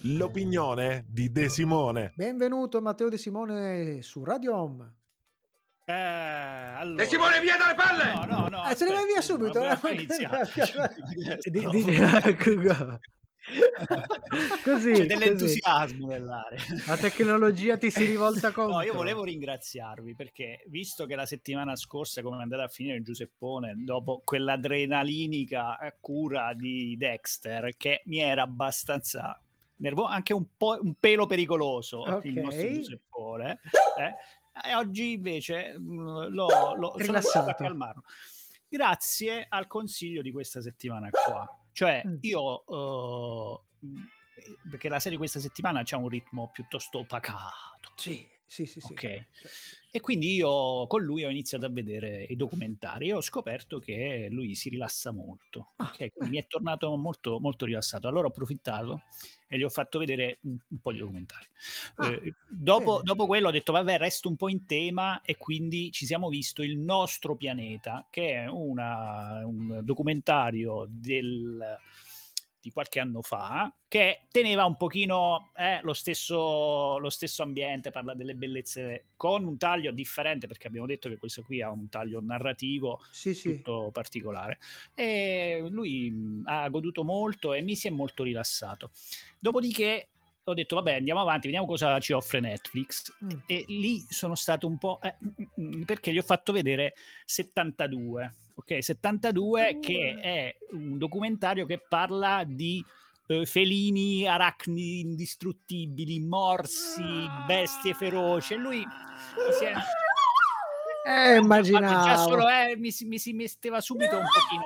L'opinione di De Simone. Benvenuto Matteo De Simone su Radio Home. Eh, allora... E Simone via dalle palle! No, no, no. Eh, se ne vai via subito, vabbè, eh, fai così, C'è così. dell'entusiasmo nell'aria. La tecnologia ti si rivolta contro. No, io volevo ringraziarvi perché visto che la settimana scorsa, come è andata a finire Giuseppone, dopo quell'adrenalinica eh, cura di Dexter, che mi era abbastanza nervoso, anche un po' un pelo pericoloso il nostro. Giuseppone, eh, e oggi invece mh, l'ho, l'ho, a Rilassato. calmarlo. Grazie al consiglio di questa settimana qua. Cioè, Mm. io eh, perché la serie questa settimana c'ha un ritmo piuttosto pacato. Sì, sì, sì. sì. Ok. E quindi io con lui ho iniziato a vedere i documentari e ho scoperto che lui si rilassa molto. Ah, ok? Quindi mi è tornato molto, molto rilassato. Allora ho approfittato e gli ho fatto vedere un, un po' di documentari. Ah, Eh, dopo, dopo quello ho detto, vabbè, resto un po' in tema e quindi ci siamo visto Il nostro pianeta, che è una- un documentario del- di qualche anno fa che teneva un pochino eh, lo, stesso, lo stesso ambiente, parla delle bellezze con un taglio differente perché abbiamo detto che questo qui ha un taglio narrativo Sì, sì. tutto particolare e lui mh, ha goduto molto e mi si è molto rilassato dopodiché ho detto vabbè andiamo avanti vediamo cosa ci offre Netflix Mm. e lì sono stato un po' eh, mm, mm, perché gli ho fatto vedere 72 ok 72 che è un documentario che parla di eh, felini arachnidi indistruttibili morsi bestie feroci e lui mi si è Eh, Infatti, già immaginavo. solo eh, mi, si, mi si metteva subito un pochino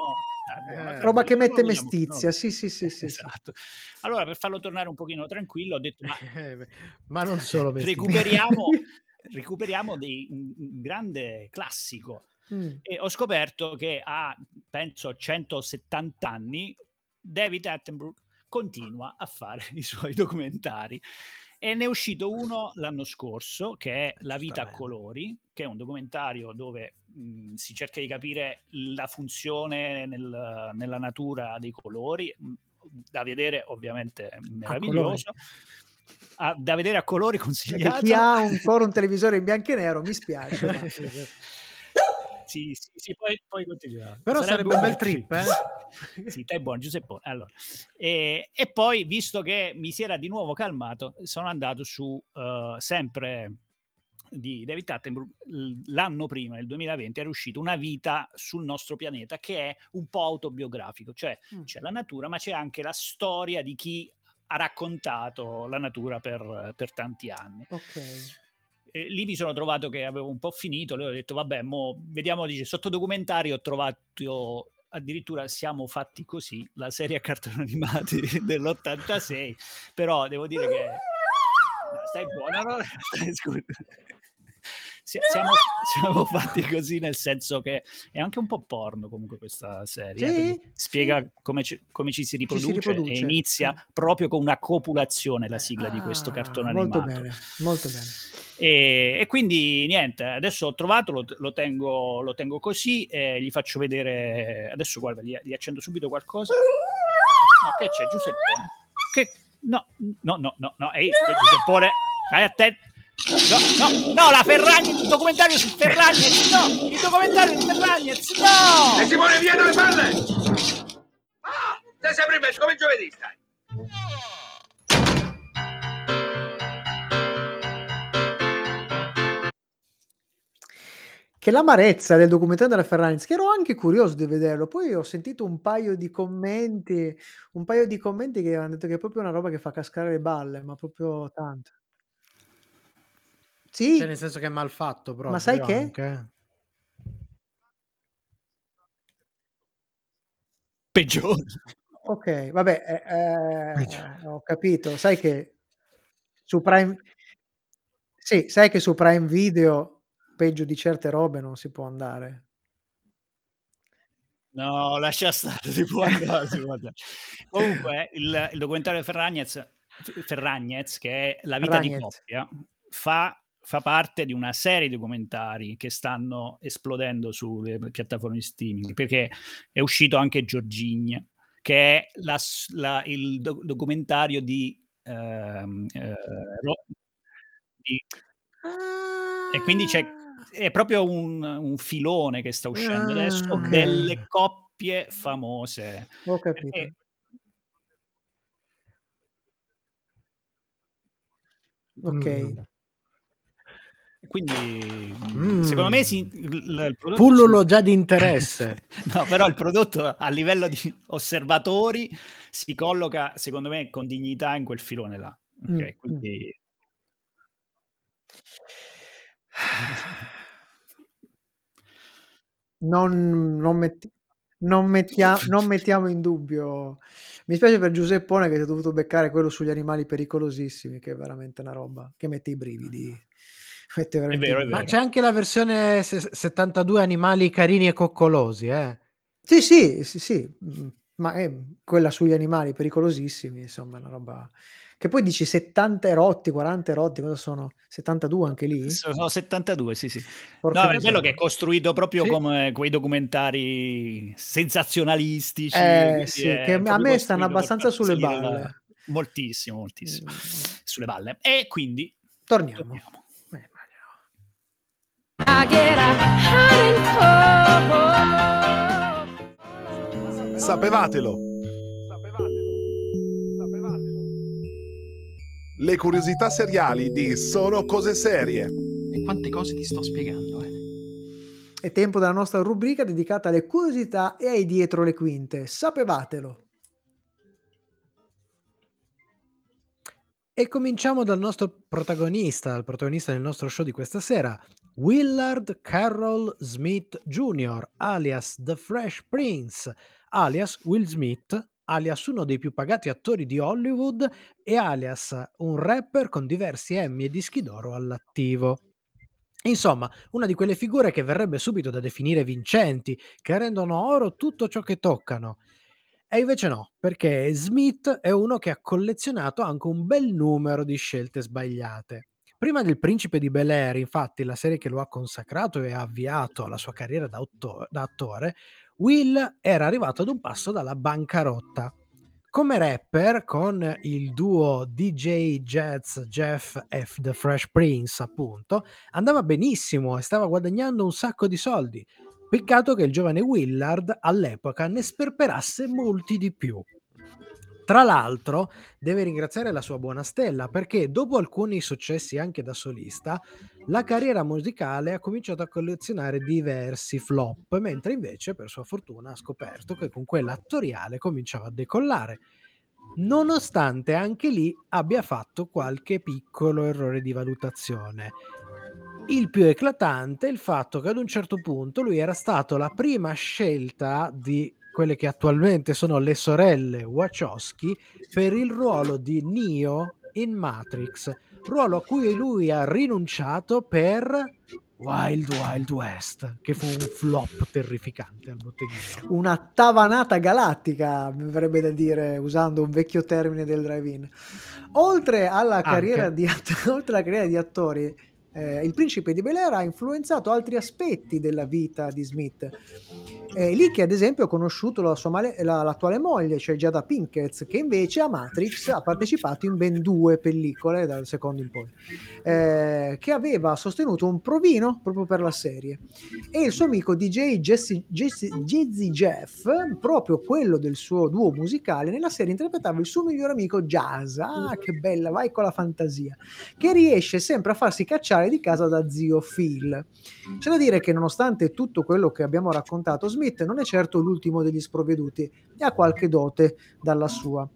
eh, Roba che mette mestizia, sì, sì, sì, sì, sì. esatto. Allora per farlo tornare un pochino tranquillo ho detto ma Eh, ma non solo recuperiamo recuperiamo dei, un, un grande classico. Mm. e ho scoperto che a penso 170 anni David Attenborough continua a fare i suoi documentari e ne è uscito uno l'anno scorso che è La vita a colori che è un documentario dove mh, si cerca di capire la funzione nel- nella natura dei colori da vedere ovviamente meraviglioso. Ah, da vedere a colori Perché consigliato. chi ha ancora un televisore in bianco e nero mi spiace. sì, sì, sì, poi, poi continuiamo. Però sarebbe un bel trip, eh? sì, te buono, Giuseppe. Allora. E, e poi, visto che mi si era di nuovo calmato, sono andato su eh, sempre di David Attenborough l'anno prima, nel 2020, era uscita Una vita sul nostro pianeta che è un po' autobiografico, cioè Mm. c'è la natura, ma c'è anche la storia di chi ha raccontato la natura per, per tanti anni. Ok. E lì mi sono trovato che avevo un po' finito, le ho detto vabbè, mo vediamo, dice, sotto documentario ho trovato addirittura siamo fatti così, la serie a cartoni animati dell'86, però devo dire che stai buona, no? Stai- scusa. Si- Siamo, siamo fatti così nel senso che è anche un po' porno comunque questa serie. Sì, perché spiega sì. come, ci, come ci si Ci si riproduce, riproduce, e inizia sì. proprio con una copulazione la sigla di questo Ah, cartone molto animato. bene, molto bene. E, e quindi niente, adesso ho trovato, lo, lo tengo, lo tengo così e gli faccio vedere. Adesso guarda, gli, gli accendo subito qualcosa. No, che c'è Giuseppone? Che no, no, no, no, no, ehi, Giuseppone, stai attento. No, no, no, la Ferragnez, il documentario su Ferragnez, no, il documentario su Ferragnez, no! E Simone, via dalle palle! Ah, sei sempre in come giovedì stai. Che l'amarezza del documentario della Ferragnez, che ero anche curioso di vederlo, poi ho sentito un paio di commenti, un paio di commenti che hanno detto che è proprio una roba che fa cascare le balle, ma proprio tanto. Sì, Cioè, nel senso che è mal fatto proprio. ma sai che? anche. Peggiore. Ok, vabbè, eh, eh, ho capito. Sai che su Prime, sì, sai che su Prime Video peggio di certe robe non si può andare. No, lascia stare, si può andare, si può andare. Comunque, il, il documentario di Ferragnez, Ferragnez, che è La vita di Ferragnez. coppia, fa, fa parte di una serie di documentari che stanno esplodendo sulle piattaforme di streaming, perché è uscito anche Giorgigne, che è la la- il do- documentario di... ehm, eh, Ro- di- e quindi c'è è proprio un, un filone che sta uscendo adesso Ah, ok. delle coppie famose. Ho capito. Perché Ok. Quindi Mm. secondo me si, il, il Pullulo già di interesse. no, però il prodotto a livello di osservatori si colloca secondo me con dignità in quel filone là. Ok, Mm, quindi Non, non, metti- non mettia- non mettiamo in dubbio. Mi spiace per Giuseppone che si è dovuto beccare quello sugli animali pericolosissimi, che è veramente una roba che mette i brividi. Mette veramente i vero, è brividi. Ma c'è anche la versione se- 72 animali carini e coccolosi, eh? Sì, sì, sì, sì, mm, ma è quella sugli animali pericolosissimi, insomma, è una roba che poi dici 70 erotti, 40 erotti, cosa sono? 72 anche lì? sono 72, sì, sì. Porca No, è bello che è costruito proprio Sì. come quei documentari sensazionalistici. Eh, sì, è che a me stanno abbastanza sulle balle. Moltissimo, moltissimo. Mm, Sulle balle. E quindi Torniamo. torniamo. Sapevatelo. Le curiosità seriali di Sono cose serie. E quante cose ti sto spiegando, eh? È tempo della nostra rubrica dedicata alle curiosità e ai dietro le quinte. Sapevatelo. E cominciamo dal nostro protagonista, il protagonista del nostro show di questa sera, Willard Carroll Smith Jr., alias The Fresh Prince, alias Will Smith, alias uno dei più pagati attori di Hollywood e alias un rapper con diversi Emmy e dischi d'oro all'attivo. Insomma, una di quelle figure che verrebbe subito da definire vincenti, che rendono oro tutto ciò che toccano. E invece no, perché Smith è uno che ha collezionato anche un bel numero di scelte sbagliate. Prima del Principe di Bel Air, infatti, la serie che lo ha consacrato e ha avviato la sua carriera da, otto- da attore, Will era arrivato ad un passo dalla bancarotta. Come rapper, con il duo DJ Jazz Jeff e The Fresh Prince, appunto, andava benissimo e stava guadagnando un sacco di soldi. Peccato che il giovane Willard all'epoca ne sperperasse molti di più. Tra l'altro, deve ringraziare la sua buona stella perché dopo alcuni successi anche da solista, la carriera musicale ha cominciato a collezionare diversi flop, mentre invece, per sua fortuna, ha scoperto che con quella attoriale cominciava a decollare. Nonostante anche lì abbia fatto qualche piccolo errore di valutazione. Il più eclatante è il fatto che ad un certo punto lui era stato la prima scelta di quelle che attualmente sono le sorelle Wachowski per il ruolo di Neo in Matrix, ruolo a cui lui ha rinunciato per Wild Wild West, che fu un flop terrificante al botteghino. Una tavanata galattica, mi verrebbe da dire, usando un vecchio termine del drive-in. Oltre alla carriera, di, oltre alla carriera di attori, eh, il principe di Bel Air ha influenzato altri aspetti della vita di Smith. È lì che ad esempio ha conosciuto la male- la- l'attuale moglie, cioè Jada Pinkett, che invece a Matrix ha partecipato in ben due pellicole dal secondo in poi, eh, che aveva sostenuto un provino proprio per la serie. E il suo amico DJ Jesse, Jeff, proprio quello del suo duo musicale, nella serie interpretava il suo migliore amico Jazz. Ah, che bella, vai con la fantasia che riesce sempre a farsi cacciare di casa da zio Phil. C'è da dire che nonostante tutto quello che abbiamo raccontato, Smith non è certo l'ultimo degli sprovveduti e ha qualche dote dalla sua.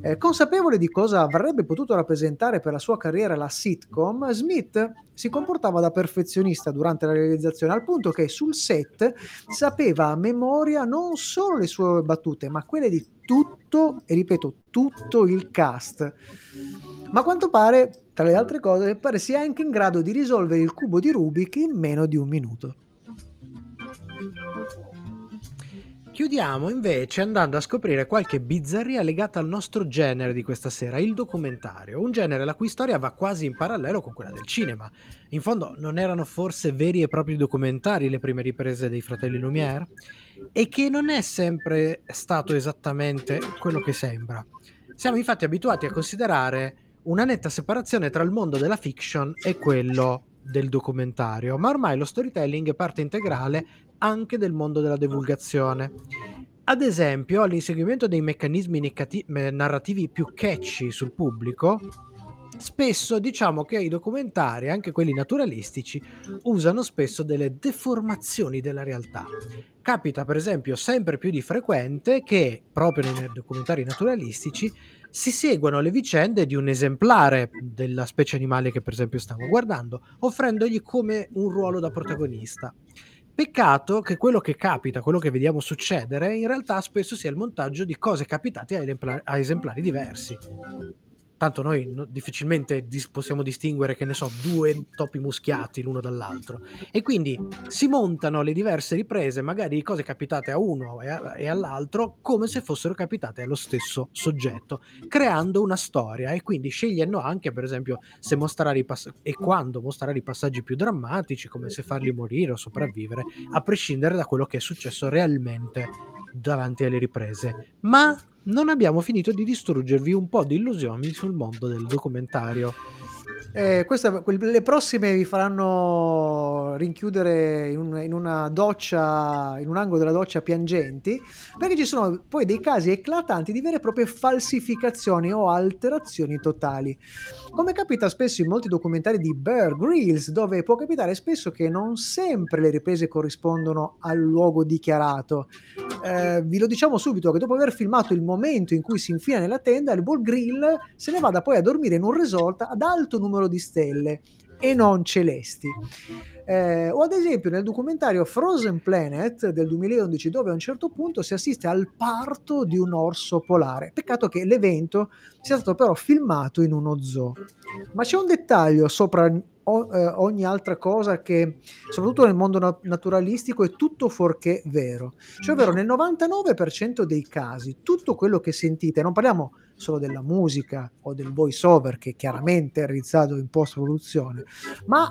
Eh, consapevole di cosa avrebbe potuto rappresentare per la sua carriera la sitcom, Smith si comportava da perfezionista durante la realizzazione, al punto che sul set sapeva a memoria non solo le sue battute, ma quelle di tutto, e ripeto, tutto il cast. Ma a quanto pare, tra le altre cose, pare sia anche in grado di risolvere il cubo di Rubik in meno di un minuto. Chiudiamo invece andando a scoprire qualche bizzarria legata al nostro genere di questa sera, il documentario, un genere la cui storia va quasi in parallelo con quella del cinema. In fondo non erano forse veri e propri documentari le prime riprese dei fratelli Lumière? E che non è sempre stato esattamente quello che sembra. Siamo infatti abituati a considerare una netta separazione tra il mondo della fiction e quello del documentario, ma ormai lo storytelling è parte integrale anche del mondo della divulgazione. Ad esempio, all'inseguimento dei meccanismi eh, narrativi più catchy sul pubblico, spesso diciamo che i documentari, anche quelli naturalistici, usano spesso delle deformazioni della realtà. Capita, per esempio, sempre più di frequente che, proprio nei documentari naturalistici, si seguono le vicende di un esemplare della specie animale che, per esempio, stiamo guardando, offrendogli come un ruolo da protagonista. Peccato che quello che capita, quello che vediamo succedere, in realtà spesso sia il montaggio di cose capitate a, esemplari diversi. Tanto noi no- difficilmente dis- possiamo distinguere, che ne so, due topi muschiati l'uno dall'altro. E quindi si montano le diverse riprese, magari cose capitate a uno e, a- e all'altro, come se fossero capitate allo stesso soggetto, creando una storia e quindi scegliendo anche, per esempio, se mostrare i pass- e quando mostrare i passaggi più drammatici, come se farli morire o sopravvivere, a prescindere da quello che è successo realmente davanti alle riprese. Ma non abbiamo finito di distruggervi un po' di illusioni sul mondo del documentario. Eh, questa- le prossime vi faranno rinchiudere in, un- in una doccia, in un angolo della doccia piangenti, perché ci sono poi dei casi eclatanti di vere e proprie falsificazioni o alterazioni totali. Come capita spesso in molti documentari di Bear Grylls, dove può capitare spesso che non sempre le riprese corrispondono al luogo dichiarato. Eh, vi lo diciamo subito che dopo aver filmato il momento in cui si infila nella tenda, il Ball Grill se ne vada poi a dormire in un resort ad alto numero di stelle e non celesti. Eh, o ad esempio nel documentario Frozen Planet del 2011 dove a un certo punto si assiste al parto di un orso polare. Peccato che l'evento sia stato però filmato in uno zoo. Ma c'è un dettaglio sopra o- eh, ogni altra cosa che soprattutto nel mondo na- naturalistico è tutto fuorché vero. Cioè ovvero nel 99% dei casi tutto quello che sentite, non parliamo solo della musica o del voice over che chiaramente è realizzato in post produzione, ma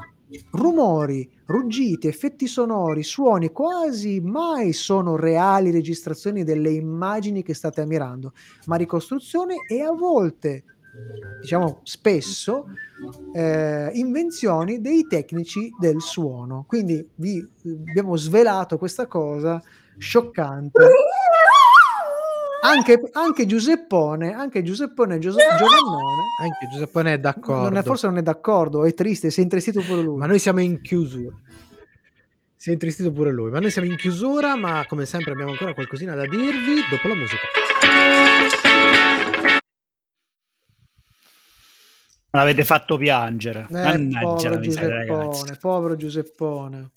rumori, ruggiti, effetti sonori, suoni quasi mai sono reali registrazioni delle immagini che state ammirando, ma ricostruzione e a volte, diciamo spesso, eh, invenzioni dei tecnici del suono. Quindi vi abbiamo svelato questa cosa scioccante. anche, anche Giuseppone, anche Giuseppone Giovannone, Anche Giuseppone è d'accordo. non è, forse non è d'accordo, è triste, si è intristito pure lui. Ma noi siamo in chiusura. Si è intristito pure lui. Ma noi siamo in chiusura, ma come sempre abbiamo ancora qualcosina da dirvi dopo la musica. L'avete fatto piangere. Eh, povero. Giuseppone, povero Giuseppone.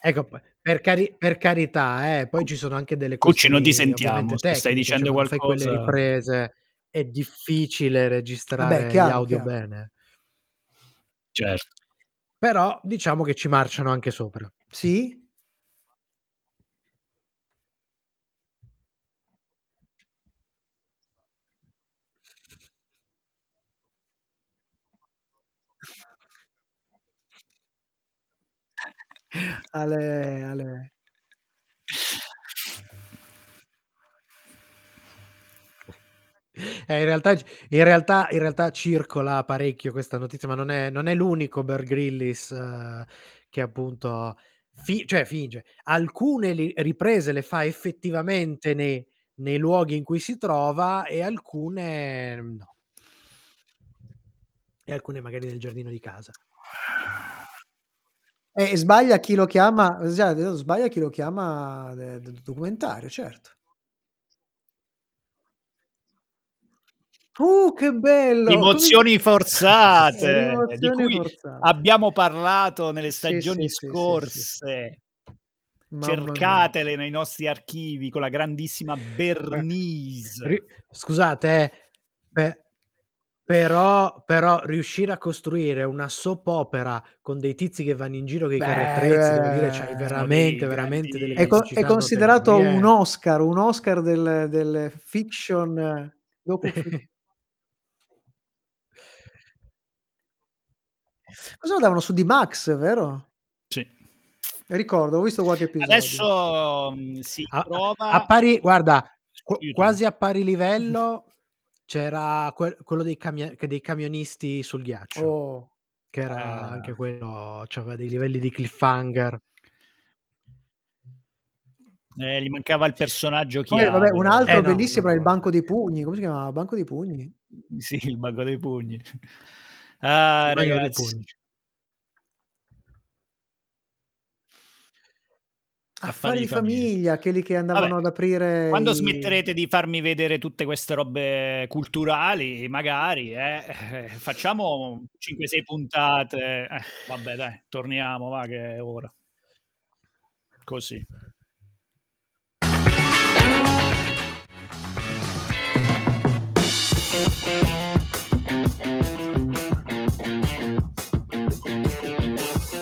Ecco, per, cari- per carità, eh, poi ci sono anche delle Cucci, non ti sentiamo, se stai tecniche, dicendo cioè, quando fai quelle qualcosa- riprese è difficile registrare Vabbè, chiaro, gli audio chiaro. bene. Certo. Però diciamo che ci marciano anche sopra. Sì? Ale, ale. Eh, in, realtà, in, realtà, in realtà circola parecchio questa notizia, ma non è, non è l'unico Bear Grylls eh, che appunto fi- cioè finge. Alcune li- riprese le fa effettivamente nei, nei luoghi in cui si trova e alcune no. E alcune magari nel giardino di casa. E sbaglia chi lo chiama, già, sbaglia chi lo chiama de- de- documentario, certo. Uh, che bello! Emozioni forzate, Emozioni di cui forzate. abbiamo parlato nelle Sì, stagioni sì, sì, sì, scorse. Mamma Cercatele nei nostri archivi con la grandissima Bernice. Scusate, eh, pe- però, però riuscire a costruire una soap opera con dei tizi che vanno in giro con i attrezzi, devo dire, sono veramente, veramente delle È, co- è considerato notevoli, un eh. Oscar, un Oscar del, del fiction eh, docu- Cosa lo davano su di Max, vero? Sì. Ricordo, ho visto qualche episodio. Adesso mh, si A, trova a pari, guarda, qu- quasi a pari livello c'era que- quello dei, che- dei camionisti sul ghiaccio, Oh, che era Ah. anche quello, aveva dei livelli di cliffhanger. eh, gli mancava il personaggio Poi, vabbè, un altro Eh, no, bellissimo era il no. banco dei pugni. Come si chiamava? Banco dei pugni? Sì, il banco dei pugni. Ah, Il bagno dei ragazzi. Affari di famiglia, quelli che andavano Vabbè, ad aprire. Quando i- smetterete di farmi vedere tutte queste robe culturali, magari, eh, eh, facciamo 5-6 puntate. Eh, vabbè, dai, torniamo, va che è ora. Così.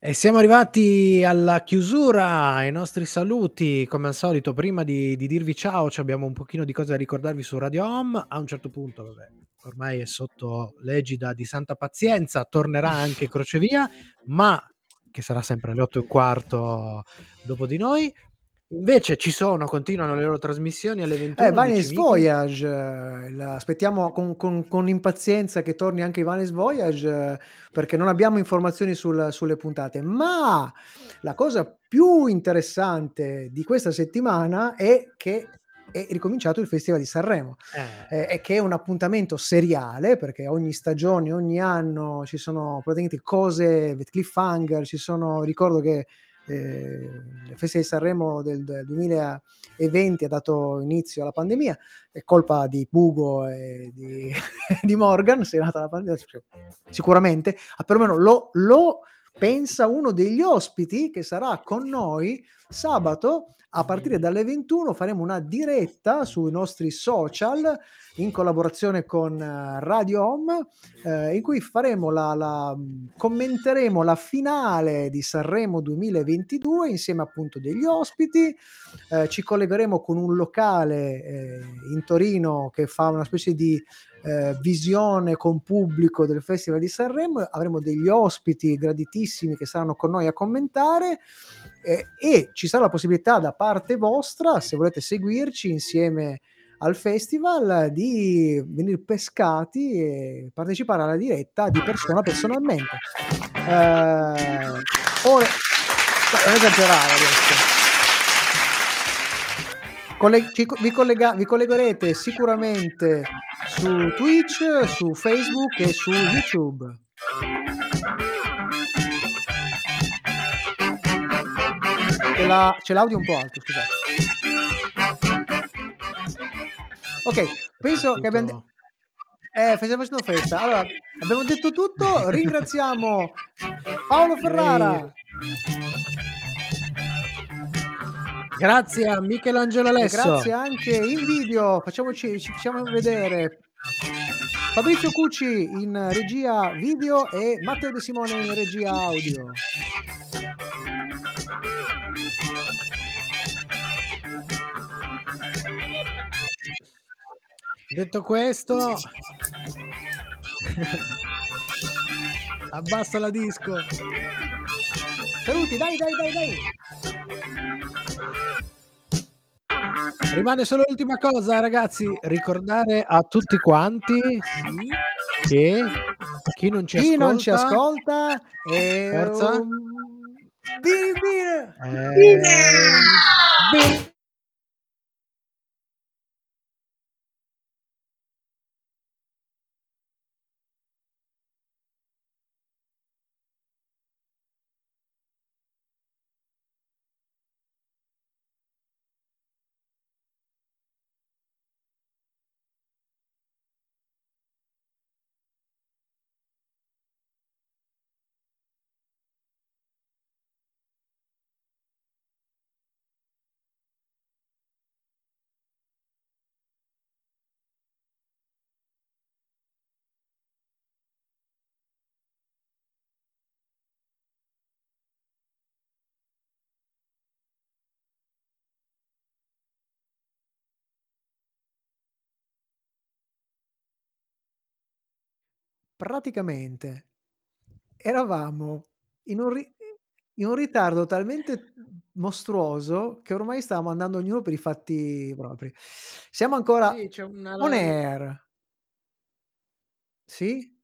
E siamo arrivati alla chiusura, ai nostri saluti. Come al solito, prima di, di dirvi ciao, ci abbiamo un pochino di cose da ricordarvi su Radio Home. A un certo punto, vabbè, ormai è sotto l'egida di Santa Pazienza, tornerà anche Crocevia, ma che sarà sempre alle 8 e un quarto dopo di noi. Invece ci sono, continuano le loro trasmissioni alle 21. Eh, Vanes Voyage, eh, la- aspettiamo con, con- con impazienza che torni anche Vanes Voyage eh, perché non abbiamo informazioni sul- sulle puntate. Ma la cosa più interessante di questa settimana è che è ricominciato il Festival di Sanremo eh, e che è un appuntamento seriale perché ogni stagione, ogni anno ci sono praticamente cose, cliffhanger, ci sono, ricordo che eh, il Festival di Sanremo del, del 2020 ha dato inizio alla pandemia, è colpa di Bugo e di, di Morgan, se è nata la pandemia, sicuramente, ah, perlomeno lo, lo pensa uno degli ospiti che sarà con noi sabato a partire dalle 21 faremo una diretta sui nostri social in collaborazione con eh, Radio Home, eh, in cui faremo la, la- mh, commenteremo la finale di Sanremo 2022 insieme appunto degli ospiti. Eh, ci collegheremo con un locale eh, in Torino che fa una specie di eh, visione con pubblico del Festival di Sanremo. Avremo degli ospiti graditissimi che saranno con noi a commentare eh, e ci sarà la possibilità da parte vostra, se volete seguirci insieme al festival, di venire pescati e partecipare alla diretta di persona personalmente. Eh, ora, non esagerare adesso. Colle- ci vi, collega- vi collegherete sicuramente su Twitch, su Facebook e su YouTube. La- c'è l'audio un po' alto, scusate. Ok, penso che abbiamo... Tutto- Eh, stiamo facendo festa. Allora, abbiamo detto tutto. Ringraziamo Paolo Ferrara. Grazie a Michelangelo Alesso. grazie anche in video. Facciamoci, ci facciamo vedere. Fabrizio Cucci in regia video e Matteo De Simone in regia audio. Detto questo, abbassa la disco. Saluti, dai, dai, dai, dai. Rimane solo l'ultima cosa, ragazzi, ricordare a tutti quanti che chi non ci Chi ascolta, non ci ascolta è Forza. un bimbi- eh, beh, praticamente eravamo in un, ri- in un ritardo talmente mostruoso che ormai stavamo andando ognuno per i fatti propri. Siamo ancora sì, c'è una on air. Sì?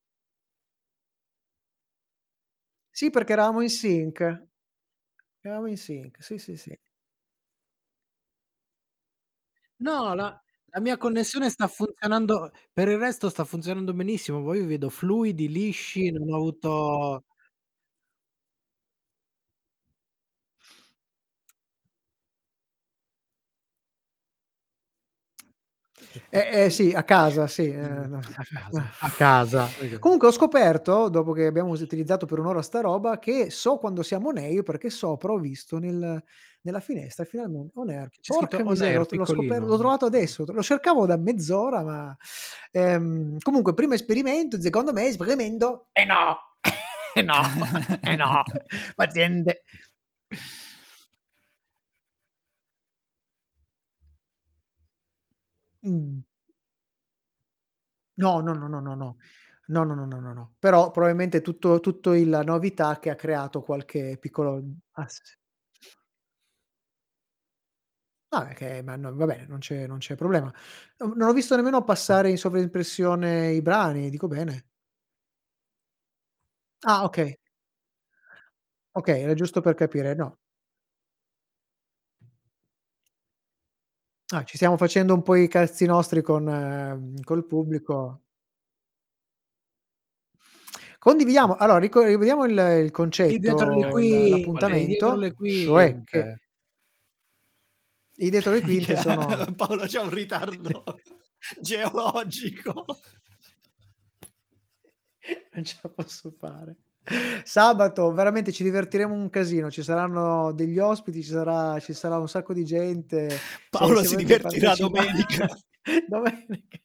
Sì, perché eravamo in sync. Eravamo in sync, sì, sì, sì. No, la, la mia connessione sta funzionando, per il resto sta funzionando benissimo. Poi vi vedo fluidi, lisci, non ho avuto. Eh, eh, sì, a casa, sì. eh, Mm, no. a casa, a casa. Comunque ho scoperto, dopo che abbiamo utilizzato per un'ora sta roba, che so quando siamo air perché sopra ho visto nel- nella finestra finalmente on air. C'è Porca scritto on miseria, air, l'ho, scoperto- l'ho trovato adesso, lo cercavo da mezz'ora, ma ehm, comunque primo esperimento, secondo me esperimento, e no, e no, e no, paziente. Mm. No, no, no, no, no, no. No, no, no, no, no, no. Però probabilmente tutto tutto il la novità che ha creato qualche piccolo ah, che ma no, va bene, non c'è non c'è problema. Non non ho visto nemmeno passare in sovraimpressione i brani, dico bene. Ah, okay. Okay, era giusto per capire, no. Ah, ci stiamo facendo un po' i cazzi nostri con ehm, col pubblico. Condividiamo allora rico rivediamo il il Lì dietro le concetto, il quinte, lì dietro l'appuntamento, le cioè che quinte. I dietro le quinte sono Paolo c'ha un ritardo geologico. non ce la posso fare. Sabato veramente ci divertiremo un casino, ci saranno degli ospiti, ci sarà ci sarà un sacco di gente. Paolo si divertirà domenica. domenica.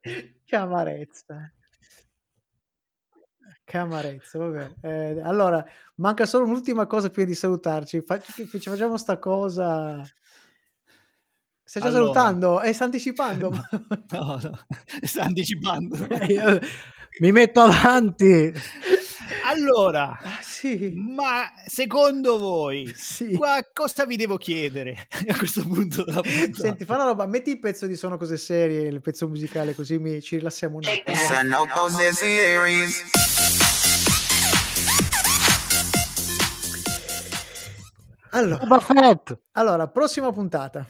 Che amarezza. Che amarezza, vabbè. Ehm, allora, manca solo un'ultima cosa prima di salutarci. Facci ci facciamo 'sta cosa Stai già Allora. salutando? Eh, sta anticipando. No, no, sta anticipando. Eh, mi metto avanti. Allora, Ah, sì. ma secondo voi Sì. qua cosa vi devo chiedere a questo punto? Senti, fa una roba, metti il pezzo di Sono cose serie, il pezzo musicale, così mi ci rilassiamo un attimo. Sono cose series. Allora, Boba Fett. allora, prossima puntata.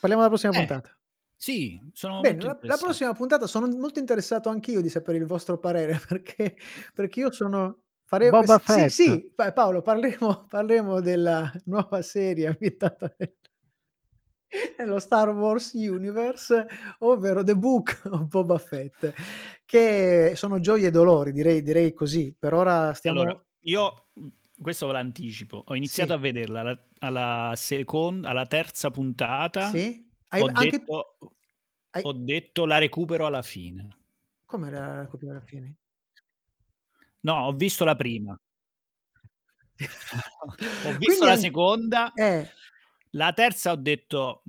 Parliamo della prossima Eh, puntata. Sì, sono Bene, molto la, la prossima puntata sono molto interessato anch'io di sapere il vostro parere perché, perché io sono. Fare... Boba sì, Fett. sì, Pa- Paolo, parleremo, parleremo della nuova serie ambientata nel- nello Star Wars Universe, ovvero The Book of Boba Fett, che sono gioie e dolori, direi, direi così. Per ora stiamo. Allora, io questo ve l'anticipo. Ho iniziato Sì. a vederla alla, alla seconda, alla terza puntata. Sì? Hai Ho, anche. detto, hai- ho detto la recupero alla fine. Come la copia alla fine? No, ho visto la prima. ho Quindi visto la an- seconda. Eh, La terza ho detto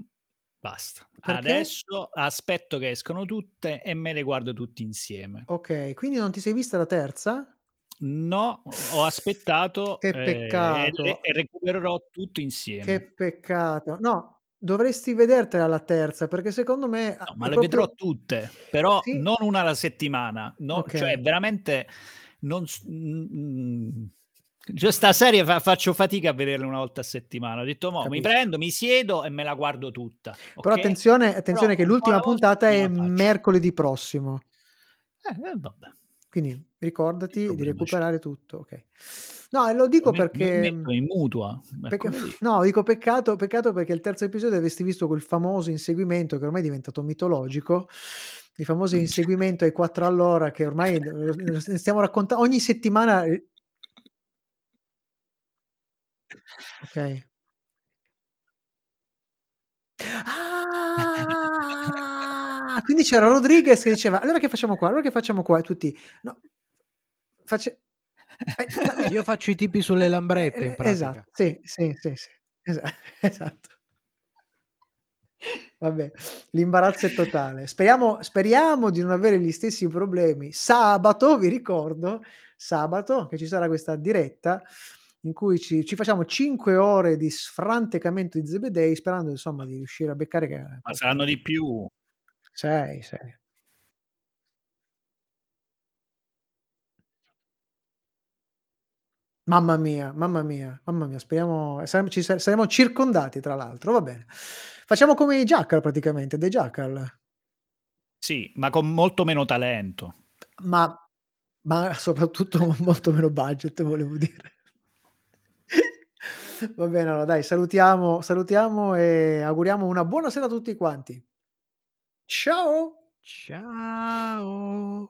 basta. Perché? Adesso aspetto che escono tutte e me le guardo tutte insieme. ok, quindi non ti sei vista la terza? No, ho aspettato Che eh, peccato. e, e recupererò tutto insieme. Che peccato. No, dovresti vedertela la terza, perché secondo me No, ma le proprio- vedrò tutte, però Sì. non una alla settimana. no? Ok. Cioè, veramente non. mm, cioè, sta serie fa- faccio fatica a vederla una volta a settimana. Ho detto, mo, mi prendo, mi siedo e me la guardo tutta. Però ok? attenzione, attenzione Però che l'ultima puntata è mercoledì prossimo. Eh, eh, vabbè. Quindi ricordati di recuperare tutto. Ok. No, e lo dico mi perché... metto in mutua. perché- no, dico peccato, peccato perché il terzo episodio avresti visto quel famoso inseguimento che ormai è diventato mitologico, il famoso inseguimento ai 4 all'ora che ormai stiamo raccontando ogni settimana. Ok. Ah, quindi c'era Rodriguez che diceva: Allora che facciamo qua? Allora che facciamo qua? E tutti, no, face... eh, Io faccio i tipi sulle lambrette in eh, pratica. Esatto, sì, sì, sì, sì. Esa- esatto. Vabbè, l'imbarazzo è totale. Speriamo, speriamo di non avere gli stessi problemi. Sabato, vi ricordo, sabato che ci sarà questa diretta in cui ci, ci facciamo 5 ore di sfrantecamento di Zebedei sperando insomma di riuscire a beccare che... Ma saranno di più. Sei, sei. Mamma mia, mamma mia, mamma mia, speriamo, saremo, ci sa- saremo circondati tra l'altro, va bene. Facciamo come i Jackal praticamente, dei Jackal, Sì, ma con molto meno talento. ma, ma soprattutto con molto meno budget, volevo dire. Va bene, allora dai, salutiamo, salutiamo e auguriamo una buona sera a tutti quanti. Ciao! Ciao.